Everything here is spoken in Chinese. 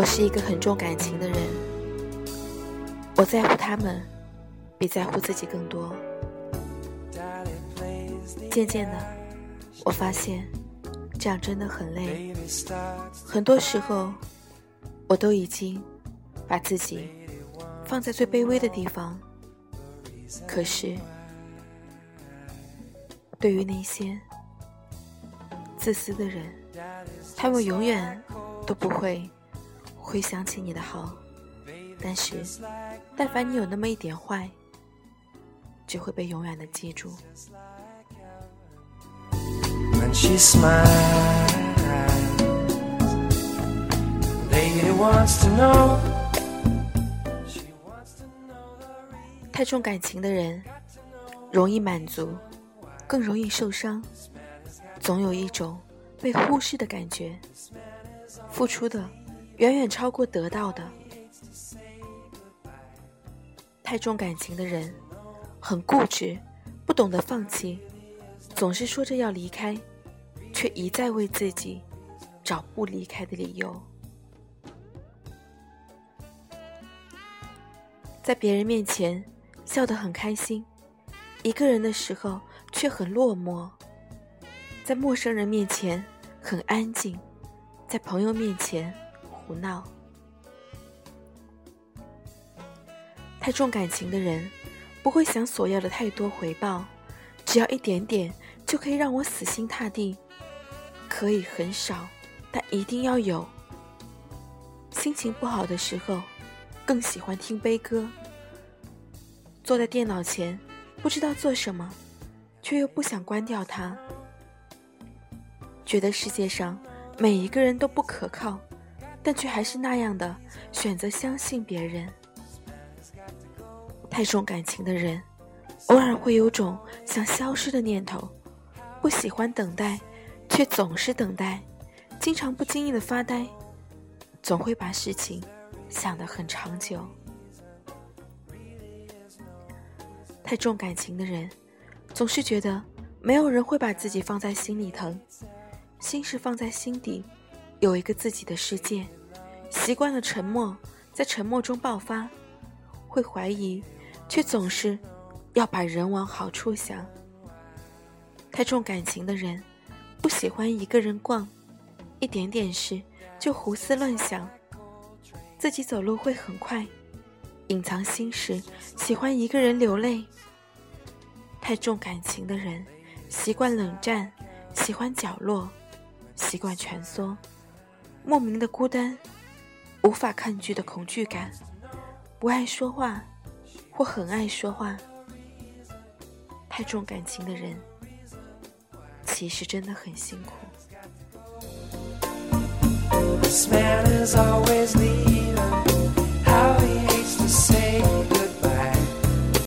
我是一个很重感情的人，我在乎他们，比在乎自己更多。渐渐的，我发现这样真的很累。很多时候，我都已经把自己放在最卑微的地方。可是，对于那些自私的人，他们永远都不会。会想起你的好，但是，但凡你有那么一点坏，就会被永远的记住。太重感情的人，容易满足，更容易受伤，总有一种被忽视的感觉，付出的。远远超过得到的。太重感情的人，很固执，不懂得放弃，总是说着要离开，却一再为自己找不离开的理由。在别人面前笑得很开心，一个人的时候却很落寞。在陌生人面前很安静，在朋友面前。胡闹，太重感情的人不会想索要的太多回报，只要一点点就可以让我死心塌地。可以很少，但一定要有。心情不好的时候，更喜欢听悲歌。坐在电脑前，不知道做什么，却又不想关掉它。觉得世界上每一个人都不可靠。但却还是那样的选择相信别人。太重感情的人，偶尔会有种想消失的念头。不喜欢等待，却总是等待。经常不经意的发呆，总会把事情想得很长久。太重感情的人，总是觉得没有人会把自己放在心里疼，心事放在心底。有一个自己的世界，习惯了沉默，在沉默中爆发，会怀疑，却总是要把人往好处想。太重感情的人，不喜欢一个人逛，一点点事就胡思乱想，自己走路会很快，隐藏心事，喜欢一个人流泪。太重感情的人，习惯冷战，喜欢角落，习惯蜷缩。莫名的孤单，无法抗拒的恐惧感，不爱说话，或很爱说话。太重感情的人，其实真的很辛苦。